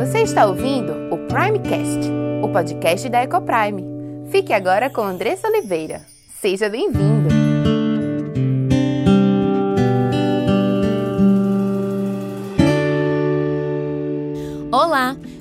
Você está ouvindo o Primecast, o podcast da Ecoprime. Fique agora com Andressa Oliveira. Seja bem-vindo! Olá,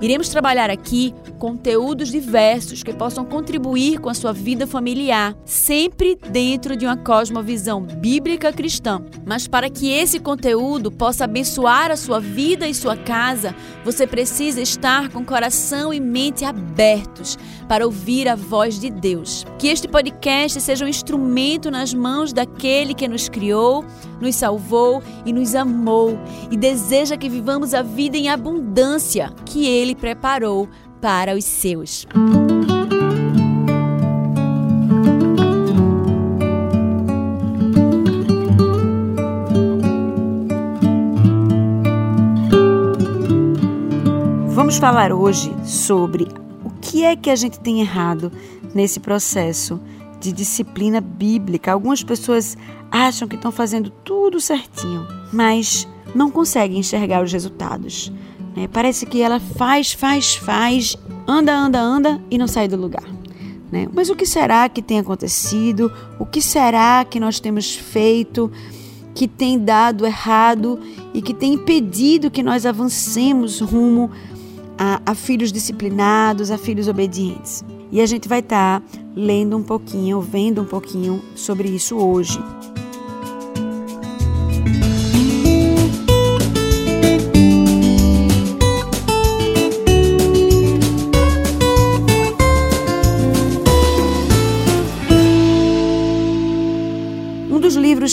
Iremos trabalhar aqui conteúdos diversos que possam contribuir com a sua vida familiar, sempre dentro de uma cosmovisão bíblica cristã. Mas para que esse conteúdo possa abençoar a sua vida e sua casa, você precisa estar com coração e mente abertos para ouvir a voz de Deus. Que este podcast seja um instrumento nas mãos daquele que nos criou, nos salvou e nos amou e deseja que vivamos a vida em abundância que ele preparou para os seus. Vamos falar hoje sobre o que é que a gente tem errado nesse processo de disciplina bíblica. Algumas pessoas acham que estão fazendo tudo certinho, mas não conseguem enxergar os resultados. Né? Parece que ela faz, faz, faz, anda, anda, anda e não sai do lugar. Né? Mas o que será que tem acontecido? O que será que nós temos feito que tem dado errado e que tem impedido que nós avancemos rumo a, a filhos disciplinados, a filhos obedientes? E a gente vai estar tá lendo um pouquinho, vendo um pouquinho sobre isso hoje.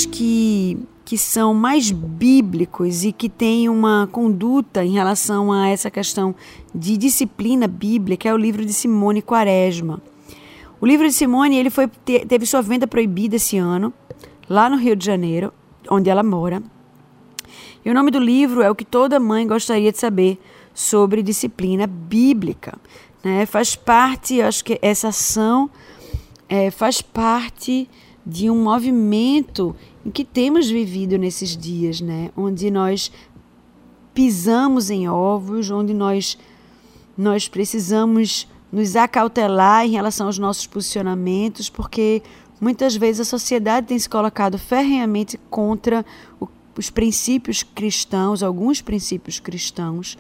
Livros que, que são mais bíblicos e que têm uma conduta em relação a essa questão de disciplina bíblica é o livro de Simone Quaresma. O livro de Simone ele foi, teve sua venda proibida esse ano, lá no Rio de Janeiro, onde ela mora. E o nome do livro é o que toda mãe gostaria de saber sobre disciplina bíblica. Né? Faz parte, acho que essa ação é, faz parte de um movimento em que temos vivido nesses dias, né? Onde nós pisamos em ovos, onde nós nós precisamos nos acautelar em relação aos nossos posicionamentos, porque muitas vezes a sociedade tem se colocado ferrenhamente contra o, os princípios cristãos, alguns princípios cristãos,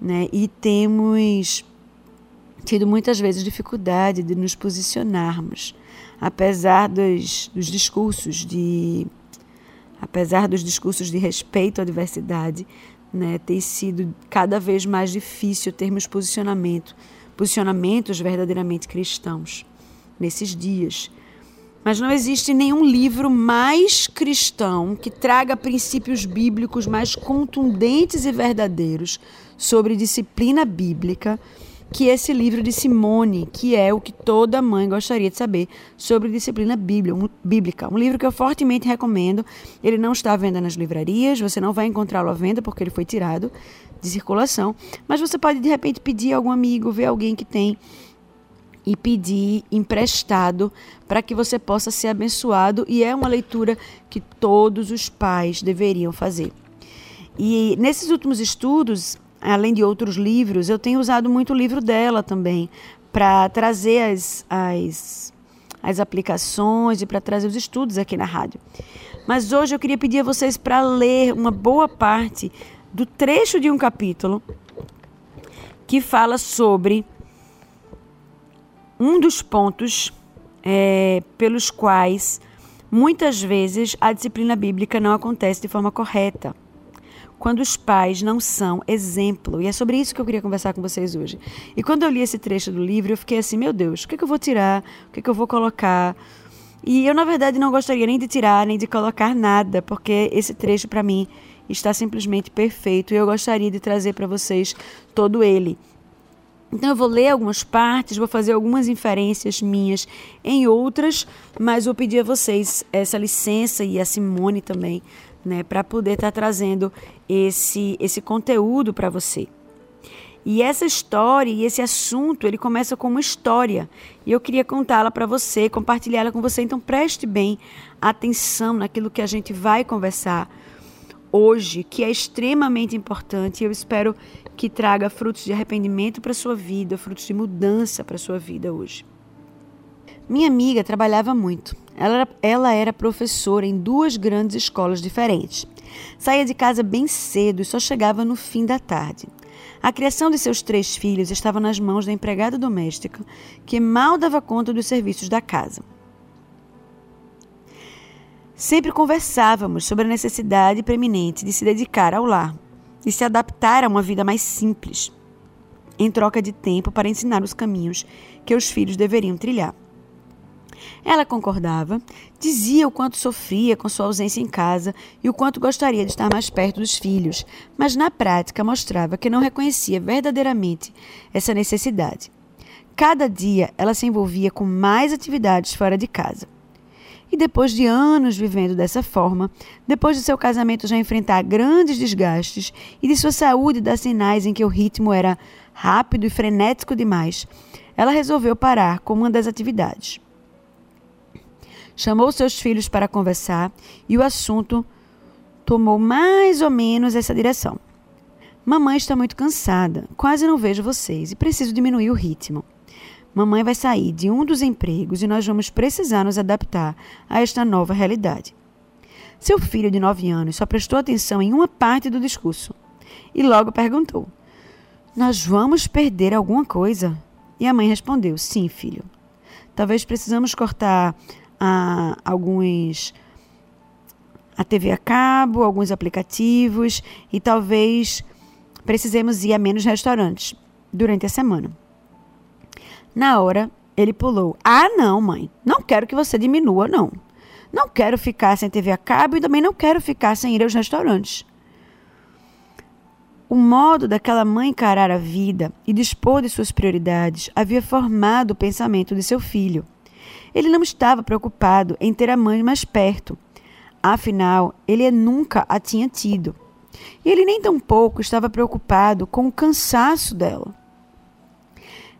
né? E temos tido muitas vezes dificuldade de nos posicionarmos apesar dos, dos discursos de apesar dos discursos de respeito à diversidade, né, tem sido cada vez mais difícil termos posicionamento, posicionamentos verdadeiramente cristãos nesses dias. Mas não existe nenhum livro mais cristão que traga princípios bíblicos mais contundentes e verdadeiros sobre disciplina bíblica que esse livro de Simone, que é o que toda mãe gostaria de saber sobre disciplina bíblica. Um livro que eu fortemente recomendo. Ele não está à venda nas livrarias, você não vai encontrá-lo à venda porque ele foi tirado de circulação, mas você pode de repente pedir a algum amigo, ver alguém que tem e pedir emprestado para que você possa ser abençoado e é uma leitura que todos os pais deveriam fazer. E nesses últimos estudos, além de outros livros, eu tenho usado muito o livro dela também para trazer as, as, as aplicações e para trazer os estudos aqui na rádio. Mas hoje eu queria pedir a vocês para ler uma boa parte do trecho de um capítulo que fala sobre um dos pontos é, pelos quais muitas vezes a disciplina bíblica não acontece de forma correta. Quando os pais não são exemplo. E é sobre isso que eu queria conversar com vocês hoje. E quando eu li esse trecho do livro, eu fiquei assim: meu Deus, o que, é que eu vou tirar? O que, é que eu vou colocar? E eu, na verdade, não gostaria nem de tirar, nem de colocar nada, porque esse trecho, para mim, está simplesmente perfeito e eu gostaria de trazer para vocês todo ele. Então eu vou ler algumas partes, vou fazer algumas inferências minhas em outras, mas vou pedir a vocês essa licença e a Simone também, né, para poder estar tá trazendo esse esse conteúdo para você. E essa história e esse assunto, ele começa como história. E eu queria contá-la para você, compartilhá-la com você. Então preste bem atenção naquilo que a gente vai conversar hoje, que é extremamente importante. Eu espero que traga frutos de arrependimento para sua vida, frutos de mudança para sua vida hoje. Minha amiga trabalhava muito. Ela era, ela era professora em duas grandes escolas diferentes. Saía de casa bem cedo e só chegava no fim da tarde. A criação de seus três filhos estava nas mãos da empregada doméstica, que mal dava conta dos serviços da casa. Sempre conversávamos sobre a necessidade preeminente de se dedicar ao lar, e se adaptar a uma vida mais simples, em troca de tempo para ensinar os caminhos que os filhos deveriam trilhar. Ela concordava, dizia o quanto sofria com sua ausência em casa e o quanto gostaria de estar mais perto dos filhos, mas na prática mostrava que não reconhecia verdadeiramente essa necessidade. Cada dia ela se envolvia com mais atividades fora de casa. E depois de anos vivendo dessa forma, depois de seu casamento já enfrentar grandes desgastes e de sua saúde dar sinais em que o ritmo era rápido e frenético demais, ela resolveu parar com uma das atividades. Chamou seus filhos para conversar e o assunto tomou mais ou menos essa direção. Mamãe está muito cansada, quase não vejo vocês e preciso diminuir o ritmo. Mamãe vai sair de um dos empregos e nós vamos precisar nos adaptar a esta nova realidade. Seu filho de nove anos só prestou atenção em uma parte do discurso e logo perguntou: Nós vamos perder alguma coisa? E a mãe respondeu: Sim, filho. Talvez precisamos cortar ah, alguns a TV a cabo, alguns aplicativos e talvez precisemos ir a menos restaurantes durante a semana. Na hora, ele pulou. Ah, não, mãe. Não quero que você diminua, não. Não quero ficar sem TV a cabo e também não quero ficar sem ir aos restaurantes. O modo daquela mãe encarar a vida e dispor de suas prioridades havia formado o pensamento de seu filho. Ele não estava preocupado em ter a mãe mais perto. Afinal, ele nunca a tinha tido. E ele nem tampouco estava preocupado com o cansaço dela.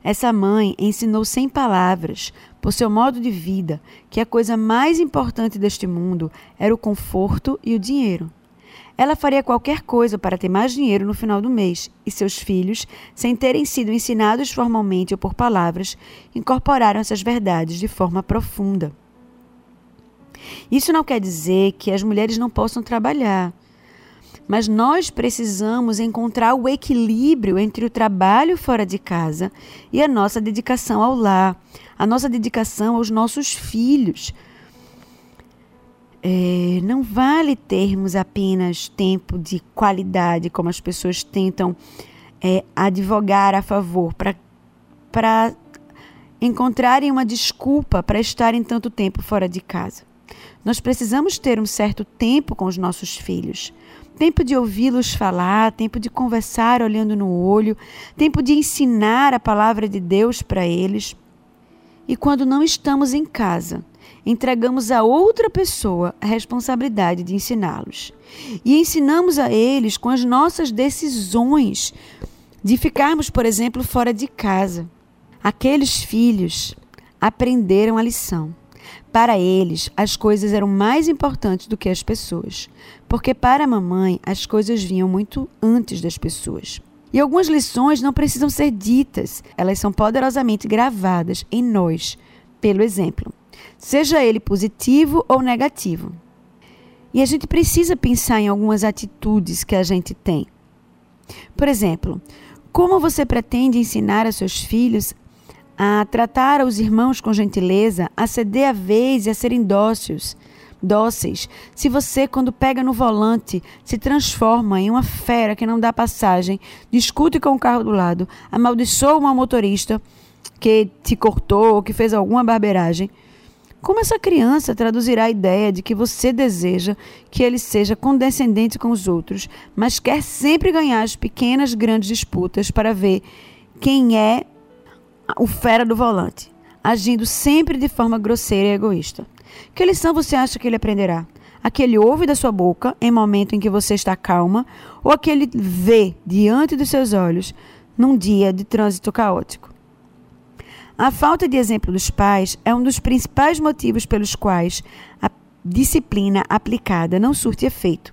Essa mãe ensinou sem palavras, por seu modo de vida, que a coisa mais importante deste mundo era o conforto e o dinheiro. Ela faria qualquer coisa para ter mais dinheiro no final do mês, e seus filhos, sem terem sido ensinados formalmente ou por palavras, incorporaram essas verdades de forma profunda. Isso não quer dizer que as mulheres não possam trabalhar. Mas nós precisamos encontrar o equilíbrio entre o trabalho fora de casa e a nossa dedicação ao lar, a nossa dedicação aos nossos filhos. É, não vale termos apenas tempo de qualidade, como as pessoas tentam é, advogar a favor, para encontrarem uma desculpa para estarem tanto tempo fora de casa. Nós precisamos ter um certo tempo com os nossos filhos tempo de ouvi-los falar, tempo de conversar olhando no olho, tempo de ensinar a palavra de Deus para eles. E quando não estamos em casa, entregamos a outra pessoa a responsabilidade de ensiná-los. E ensinamos a eles com as nossas decisões de ficarmos, por exemplo, fora de casa. Aqueles filhos aprenderam a lição. Para eles, as coisas eram mais importantes do que as pessoas, porque para a mamãe as coisas vinham muito antes das pessoas. E algumas lições não precisam ser ditas, elas são poderosamente gravadas em nós, pelo exemplo, seja ele positivo ou negativo. E a gente precisa pensar em algumas atitudes que a gente tem. Por exemplo, como você pretende ensinar a seus filhos a tratar os irmãos com gentileza, a ceder a vez e a serem dóceis, dóceis. Se você, quando pega no volante, se transforma em uma fera que não dá passagem, discute com o carro do lado, amaldiçoa uma motorista que te cortou ou que fez alguma barbeiragem, como essa criança traduzirá a ideia de que você deseja que ele seja condescendente com os outros, mas quer sempre ganhar as pequenas, grandes disputas para ver quem é o fera do volante, agindo sempre de forma grosseira e egoísta? Que lição você acha que ele aprenderá? A que ele ouve da sua boca em momento em que você está calma, ou a que ele vê diante dos seus olhos num dia de trânsito caótico? A falta de exemplo dos pais é um dos principais motivos pelos quais a disciplina aplicada não surte efeito.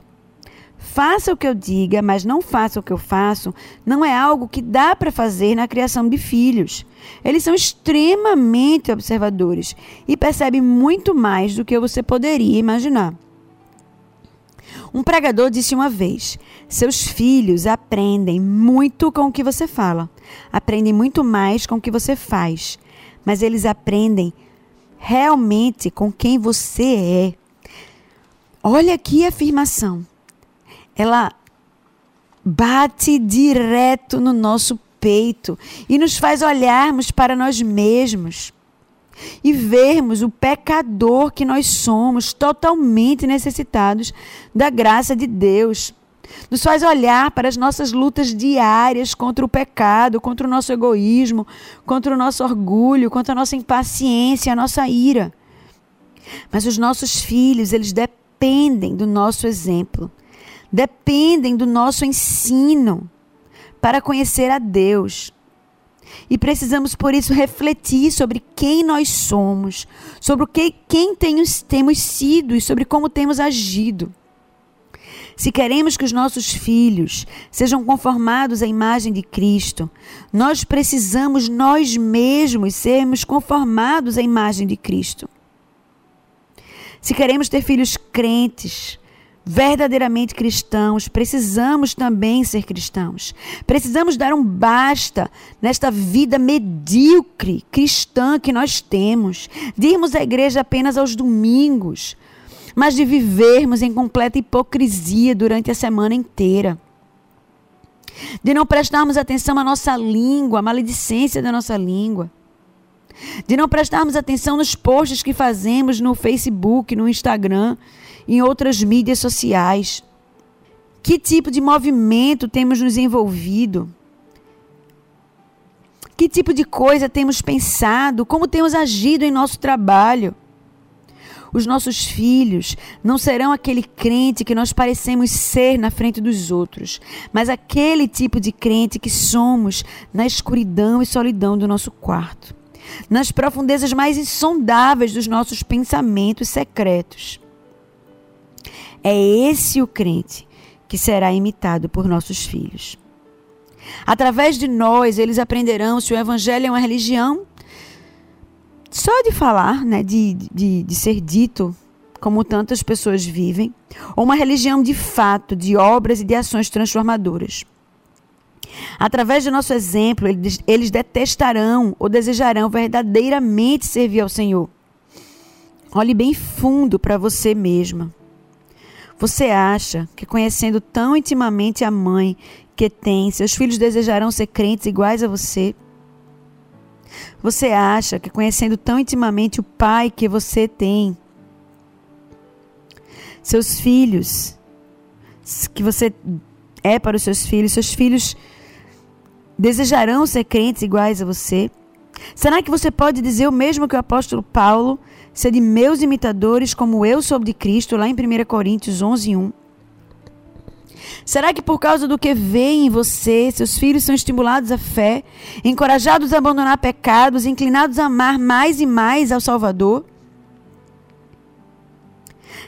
Faça o que eu diga, mas não faça o que eu faço, não é algo que dá para fazer na criação de filhos. Eles são extremamente observadores e percebem muito mais do que você poderia imaginar. Um pregador disse uma vez: seus filhos aprendem muito com o que você fala, aprendem muito mais com o que você faz, mas eles aprendem realmente com quem você é. Olha a afirmação. Ela bate direto no nosso peito e nos faz olharmos para nós mesmos e vermos o pecador que nós somos, totalmente necessitados da graça de Deus. Nos faz olhar para as nossas lutas diárias contra o pecado, contra o nosso egoísmo, contra o nosso orgulho, contra a nossa impaciência, a nossa ira. Mas os nossos filhos, eles dependem do nosso exemplo, dependem do nosso ensino para conhecer a Deus. E precisamos, por isso, refletir sobre quem nós somos, sobre o que, quem temos, temos sido e sobre como temos agido. Se queremos que os nossos filhos sejam conformados à imagem de Cristo, nós precisamos nós mesmos sermos conformados à imagem de Cristo. Se queremos ter filhos crentes, verdadeiramente cristãos, precisamos também ser cristãos. Precisamos dar um basta nesta vida medíocre cristã que nós temos, de irmos à igreja apenas aos domingos, mas de vivermos em completa hipocrisia durante a semana inteira. De não prestarmos atenção à nossa língua, à maledicência da nossa língua. De não prestarmos atenção nos posts que fazemos no Facebook, no Instagram, em outras mídias sociais? Que tipo de movimento temos nos envolvido? Que tipo de coisa temos pensado? Como temos agido em nosso trabalho? Os nossos filhos não serão aquele crente que nós parecemos ser na frente dos outros, mas aquele tipo de crente que somos na escuridão e solidão do nosso quarto, nas profundezas mais insondáveis dos nossos pensamentos secretos. É esse o crente que será imitado por nossos filhos. Através de nós, eles aprenderão se o evangelho é uma religião só de falar, né, de, de, de ser dito, como tantas pessoas vivem, ou uma religião de fato, de obras e de ações transformadoras. Através do nosso exemplo, eles, detestarão ou desejarão verdadeiramente servir ao Senhor. Olhe bem fundo para você mesma. Você acha que conhecendo tão intimamente a mãe que tem, seus filhos desejarão ser crentes iguais a você? Você acha que conhecendo tão intimamente o pai que você tem, seus filhos, que você é para os seus filhos, seus filhos desejarão ser crentes iguais a você? Será que você pode dizer o mesmo que o apóstolo Paulo ser de meus imitadores como eu sou de Cristo, lá em 1 Coríntios 11, 1. Será que por causa do que vê em você, seus filhos são estimulados à fé, encorajados a abandonar pecados, inclinados a amar mais e mais ao Salvador?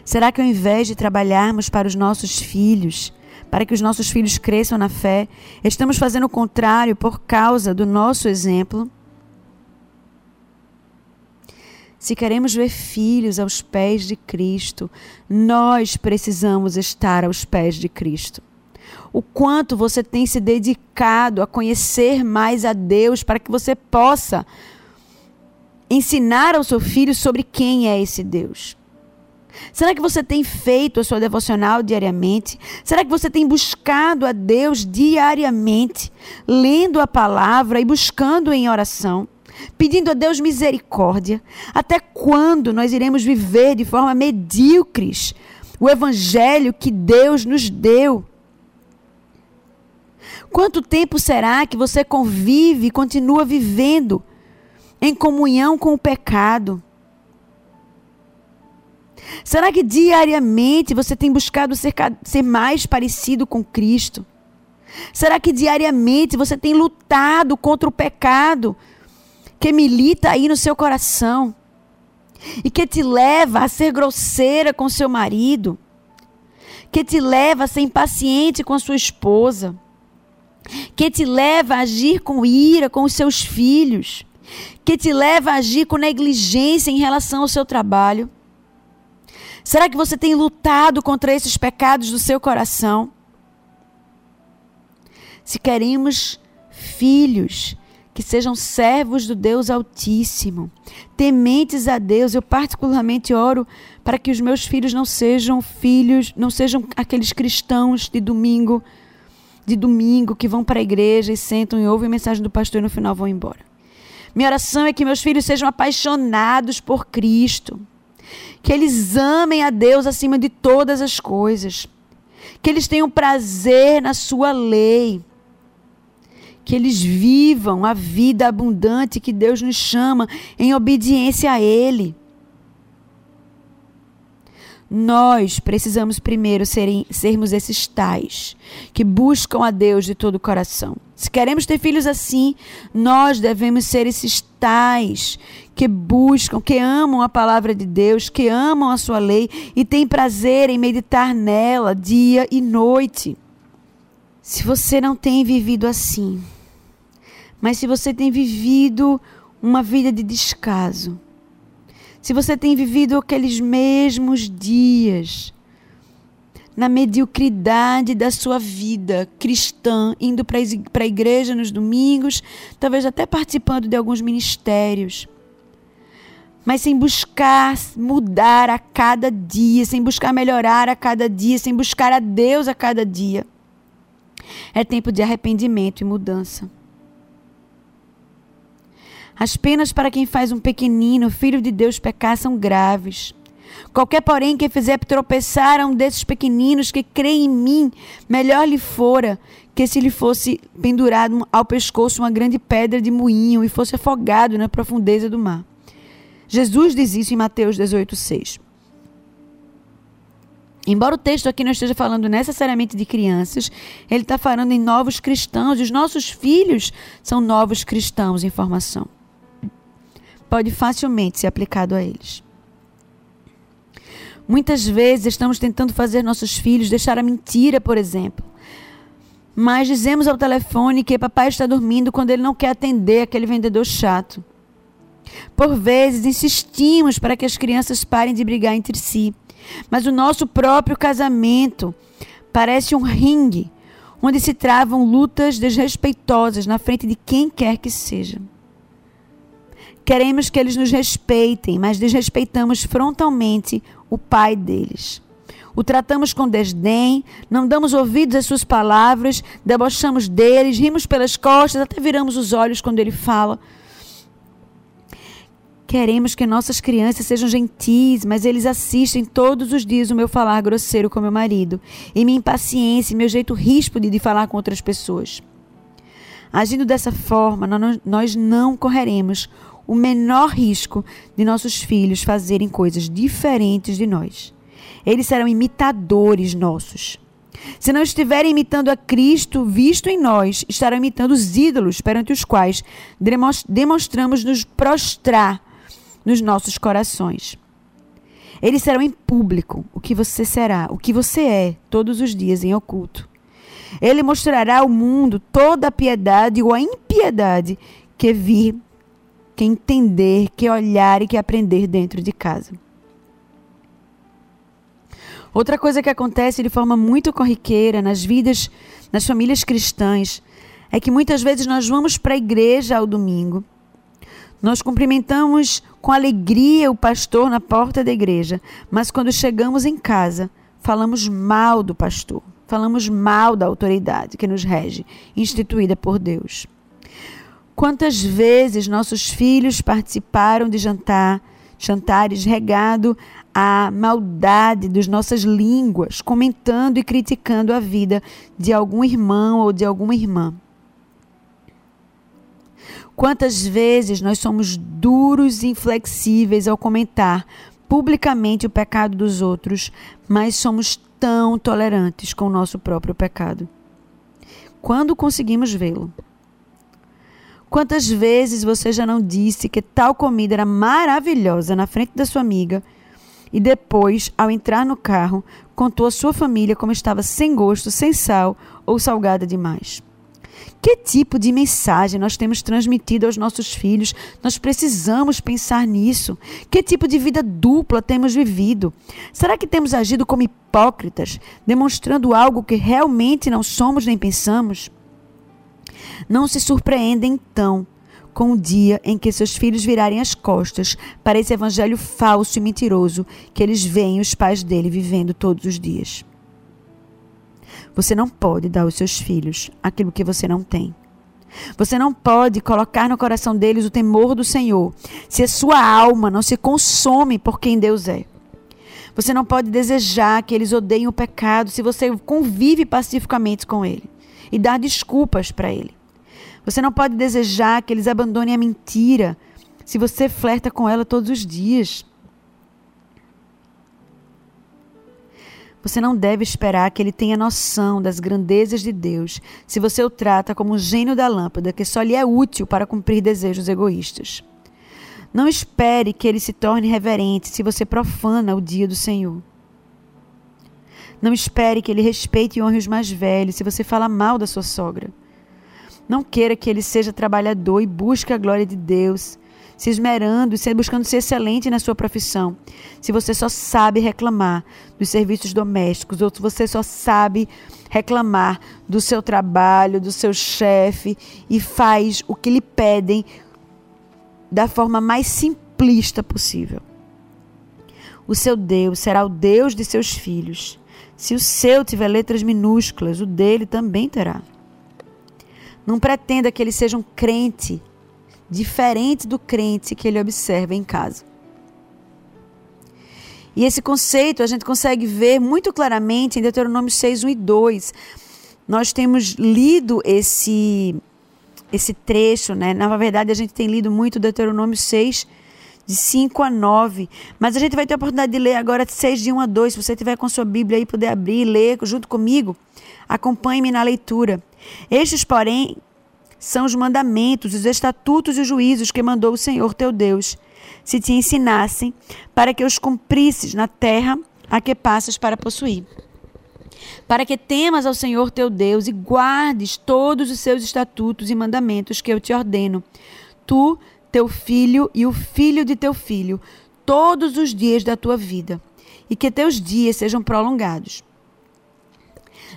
Será que ao invés de trabalharmos para os nossos filhos, para que os nossos filhos cresçam na fé, estamos fazendo o contrário por causa do nosso exemplo? Se queremos ver filhos aos pés de Cristo, nós precisamos estar aos pés de Cristo. O quanto você tem se dedicado a conhecer mais a Deus para que você possa ensinar ao seu filho sobre quem é esse Deus? Será que você tem feito a sua devocional diariamente? Será que você tem buscado a Deus diariamente, lendo a palavra e buscando em oração? Pedindo a Deus misericórdia. Até quando nós iremos viver de forma medíocres o evangelho que Deus nos deu? Quanto tempo será que você convive e continua vivendo em comunhão com o pecado? Será que diariamente você tem buscado ser, ser mais parecido com Cristo? Será que diariamente você tem lutado contra o pecado que milita aí no seu coração e que te leva a ser grosseira com seu marido, que te leva a ser impaciente com sua esposa, que te leva a agir com ira com os seus filhos, que te leva a agir com negligência em relação ao seu trabalho? Será que você tem lutado contra esses pecados do seu coração? Se queremos filhos que sejam servos do Deus Altíssimo, tementes a Deus, eu particularmente oro para que os meus filhos não sejam filhos, não sejam aqueles cristãos de domingo, de domingo que vão para a igreja e sentam e ouvem a mensagem do pastor e no final vão embora. Minha oração é que meus filhos sejam apaixonados por Cristo. Que eles amem a Deus acima de todas as coisas, que eles tenham prazer na sua lei, que eles vivam a vida abundante que Deus nos chama em obediência a Ele. Nós precisamos primeiro serem, sermos esses tais que buscam a Deus de todo o coração. Se queremos ter filhos assim, nós devemos ser esses tais que buscam, que amam a palavra de Deus, que amam a sua lei e têm prazer em meditar nela dia e noite. Se você não tem vivido assim, mas se você tem vivido uma vida de descaso, se você tem vivido aqueles mesmos dias, na mediocridade da sua vida cristã, indo para a igreja nos domingos, talvez até participando de alguns ministérios, mas sem buscar mudar a cada dia, sem buscar melhorar a cada dia, sem buscar a Deus a cada dia. É tempo de arrependimento e mudança. As penas para quem faz um pequenino, filho de Deus, pecar são graves. Qualquer, porém, que fizer tropeçar a um desses pequeninos que crê em mim, melhor lhe fora que se lhe fosse pendurado ao pescoço uma grande pedra de moinho e fosse afogado na profundeza do mar. Jesus diz isso em Mateus 18,6. Embora o texto aqui não esteja falando necessariamente de crianças, ele está falando em novos cristãos, e os nossos filhos são novos cristãos em formação pode facilmente ser aplicado a eles. Muitas vezes estamos tentando fazer nossos filhos deixar a mentira, por exemplo. Mas dizemos ao telefone que papai está dormindo quando ele não quer atender aquele vendedor chato. Por vezes insistimos para que as crianças parem de brigar entre si. Mas o nosso próprio casamento parece um ringue onde se travam lutas desrespeitosas na frente de quem quer que seja. Queremos que eles nos respeitem, mas desrespeitamos frontalmente o pai deles. O tratamos com desdém, não damos ouvidos às suas palavras, debochamos deles, rimos pelas costas, até viramos os olhos quando ele fala. Queremos que nossas crianças sejam gentis, mas eles assistem todos os dias o meu falar grosseiro com meu marido e minha impaciência e meu jeito ríspido de falar com outras pessoas. Agindo dessa forma, nós não correremos o menor risco de nossos filhos fazerem coisas diferentes de nós. Eles serão imitadores nossos. Se não estiverem imitando a Cristo visto em nós, estarão imitando os ídolos perante os quais demonstramos nos prostrar nos nossos corações. Eles serão em público o que você será, o que você é, todos os dias em oculto. Ele mostrará ao mundo toda a piedade ou a impiedade que vir que entender, que olhar e que aprender dentro de casa. Outra coisa que acontece de forma muito corriqueira nas vidas, nas famílias cristãs, é que muitas vezes nós vamos para a igreja ao domingo, Nós cumprimentamos com alegria o pastor na porta da igreja, mas quando chegamos em casa, falamos mal do pastor, falamos mal da autoridade que nos rege, instituída por Deus. Quantas vezes nossos filhos participaram de jantar, jantares regado à maldade das nossas línguas, comentando e criticando a vida de algum irmão ou de alguma irmã. Quantas vezes nós somos duros e inflexíveis ao comentar publicamente o pecado dos outros, mas somos tão tolerantes com o nosso próprio pecado. Quando conseguimos vê-lo? Quantas vezes você já não disse que tal comida era maravilhosa na frente da sua amiga e depois, ao entrar no carro, contou à sua família como estava sem gosto, sem sal ou salgada demais? Que tipo de mensagem nós temos transmitido aos nossos filhos? Nós precisamos pensar nisso. Que tipo de vida dupla temos vivido? Será que temos agido como hipócritas, demonstrando algo que realmente não somos nem pensamos? Não se surpreenda então com o dia em que seus filhos virarem as costas para esse evangelho falso e mentiroso que eles veem os pais dele vivendo todos os dias. Você não pode dar aos seus filhos aquilo que você não tem. Você não pode colocar no coração deles o temor do Senhor se a sua alma não se consome por quem Deus é. Você não pode desejar que eles odeiem o pecado se você convive pacificamente com ele e dá desculpas para ele. Você não pode desejar que eles abandonem a mentira se você flerta com ela todos os dias. Você não deve esperar que ele tenha noção das grandezas de Deus se você o trata como um gênio da lâmpada que só lhe é útil para cumprir desejos egoístas. Não espere que ele se torne reverente se você profana o dia do Senhor. Não espere que ele respeite e honre os mais velhos se você fala mal da sua sogra. Não queira que ele seja trabalhador e busque a glória de Deus se esmerando e buscando ser excelente na sua profissão. Se você só sabe reclamar dos serviços domésticos, ou se você só sabe reclamar do seu trabalho, do seu chefe e faz o que lhe pedem da forma mais simplista possível. O seu Deus será o Deus de seus filhos. Se o seu tiver letras minúsculas, o dele também terá. Não pretenda que ele seja um crente diferente do crente que ele observa em casa. E esse conceito a gente consegue ver muito claramente em Deuteronômio 6, 1 e 2. Nós temos lido esse, esse trecho, né? Na verdade, a gente tem lido muito Deuteronômio 6, de 5 a 9. Mas a gente vai ter a oportunidade de ler agora de 6, de 1 a 2. Se você tiver com sua Bíblia aí, puder abrir e ler junto comigo, acompanhe-me na leitura. Estes, porém, são os mandamentos, os estatutos e os juízos que mandou o Senhor teu Deus, se te ensinassem, para que os cumprisses na terra a que passas para possuir. Para que temas ao Senhor teu Deus e guardes todos os seus estatutos e mandamentos que eu te ordeno, tu, teu filho e o filho de teu filho, todos os dias da tua vida, e que teus dias sejam prolongados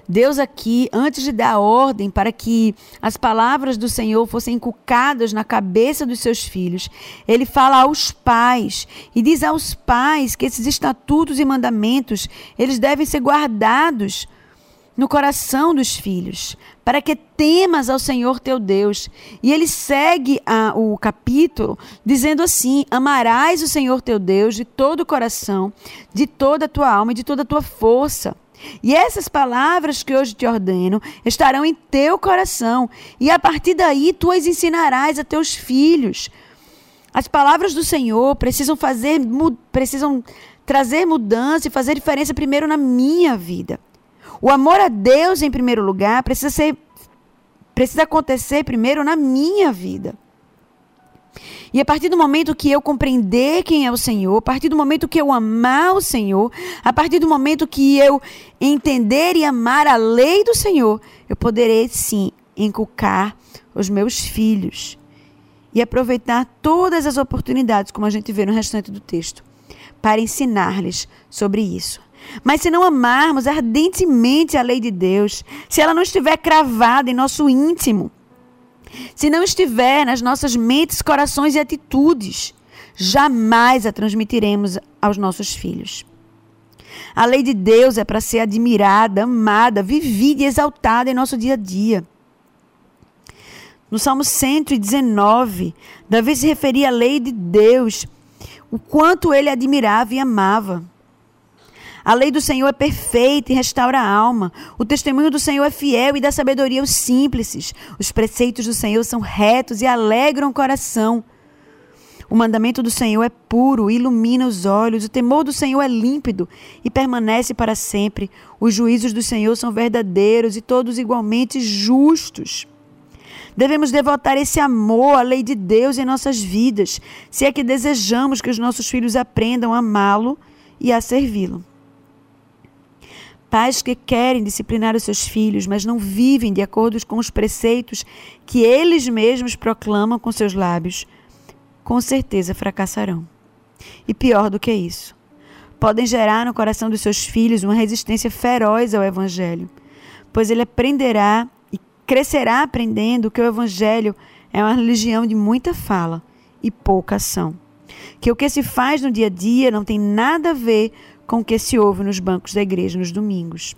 Deus aqui, antes de dar ordem para que as palavras do Senhor fossem inculcadas na cabeça dos seus filhos, ele fala aos pais e diz aos pais que esses estatutos e mandamentos, eles devem ser guardados no coração dos filhos, para que temas ao Senhor teu Deus. E ele segue a, o capítulo dizendo assim: Amarás o Senhor teu Deus de todo o coração, de toda a tua alma e de toda a tua força. E essas palavras que hoje te ordeno estarão em teu coração, e a partir daí tu as ensinarás a teus filhos. As palavras do Senhor precisam fazer precisam trazer mudança e fazer diferença primeiro na minha vida. O amor a Deus em primeiro lugar precisa ser precisa acontecer primeiro na minha vida. E a partir do momento que eu compreender quem é o Senhor, a partir do momento que eu amar o Senhor, a partir do momento que eu entender e amar a lei do Senhor, eu poderei sim inculcar os meus filhos e aproveitar todas as oportunidades, como a gente vê no restante do texto, para ensinar-lhes sobre isso. Mas se não amarmos ardentemente a lei de Deus, se ela não estiver cravada em nosso íntimo, se não estiver nas nossas mentes, corações e atitudes, jamais a transmitiremos aos nossos filhos. A lei de Deus é para ser admirada, amada, vivida e exaltada em nosso dia a dia. No Salmo 119, Davi se referia à lei de Deus, o quanto ele admirava e amava. A lei do Senhor é perfeita e restaura a alma. O testemunho do Senhor é fiel e dá sabedoria aos simples. Os preceitos do Senhor são retos e alegram o coração. O mandamento do Senhor é puro, ilumina os olhos. O temor do Senhor é límpido e permanece para sempre. Os juízos do Senhor são verdadeiros e todos igualmente justos. Devemos devotar esse amor à lei de Deus em nossas vidas, se é que desejamos que os nossos filhos aprendam a amá-lo e a servi-lo. Pais que querem disciplinar os seus filhos, mas não vivem de acordo com os preceitos que eles mesmos proclamam com seus lábios, com certeza fracessarão. E pior do que isso, podem gerar no coração dos seus filhos uma resistência feroz ao Evangelho, pois ele aprenderá e crescerá aprendendo que o Evangelho é uma religião de muita fala e pouca ação. Que o que se faz no dia a dia não tem nada a ver com o que se ouve nos bancos da igreja nos domingos.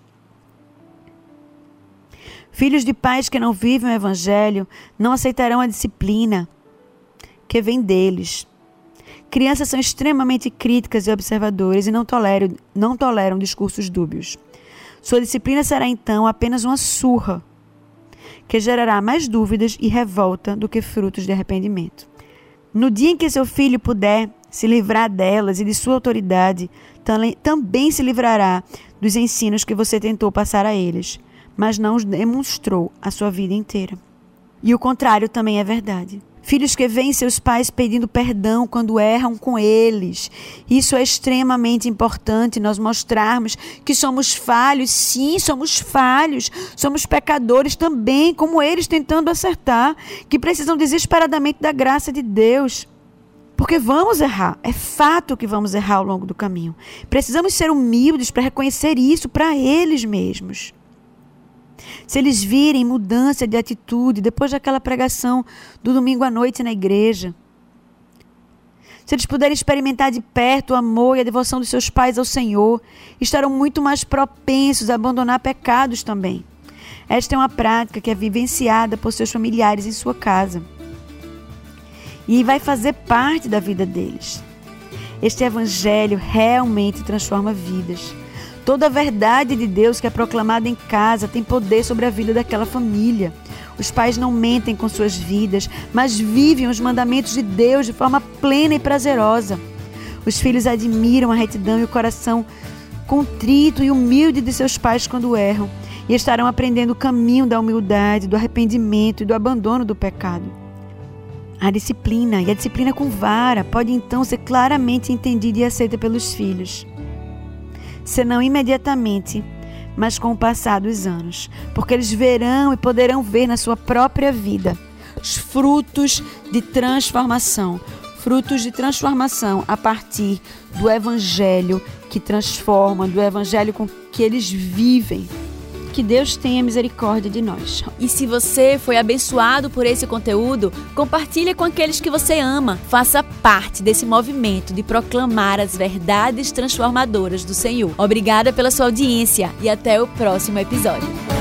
Filhos de pais que não vivem o Evangelho não aceitarão a disciplina, que vem deles. Crianças são extremamente críticas e observadoras e não toleram, não toleram discursos dúbios. Sua disciplina será então apenas uma surra, que gerará mais dúvidas e revolta do que frutos de arrependimento. No dia em que seu filho puder se livrar delas e de sua autoridade, também se livrará dos ensinos que você tentou passar a eles, mas não os demonstrou a sua vida inteira. E o contrário também é verdade. Filhos que veem seus pais pedindo perdão quando erram com eles. Isso é extremamente importante, nós mostrarmos que somos falhos. Sim, somos falhos. Somos pecadores também, como eles tentando acertar, que precisam desesperadamente da graça de Deus. Porque vamos errar, é fato que vamos errar ao longo do caminho. Precisamos ser humildes para reconhecer isso para eles mesmos se eles virem mudança de atitude depois daquela pregação do domingo à noite na igreja, se eles puderem experimentar de perto o amor e a devoção dos seus pais ao Senhor, estarão muito mais propensos a abandonar pecados também. Esta é uma prática que é vivenciada por seus familiares em sua casa. E vai fazer parte da vida deles. Este evangelho realmente transforma vidas. Toda a verdade de Deus que é proclamada em casa tem poder sobre a vida daquela família. Os pais não mentem com suas vidas, mas vivem os mandamentos de Deus de forma plena e prazerosa. Os filhos admiram a retidão e o coração contrito e humilde de seus pais quando erram, e estarão aprendendo o caminho da humildade, do arrependimento e do abandono do pecado. A disciplina, e a disciplina com vara, pode então ser claramente entendida e aceita pelos filhos. Senão imediatamente, mas com o passar dos anos, porque eles verão e poderão ver na sua própria vida os frutos de transformação, frutos de transformação a partir do evangelho que transforma, do evangelho com que eles vivem. Que Deus tenha misericórdia de nós. E se você foi abençoado por esse conteúdo, compartilhe com aqueles que você ama. Faça parte desse movimento de proclamar as verdades transformadoras do Senhor. Obrigada pela sua audiência e até o próximo episódio.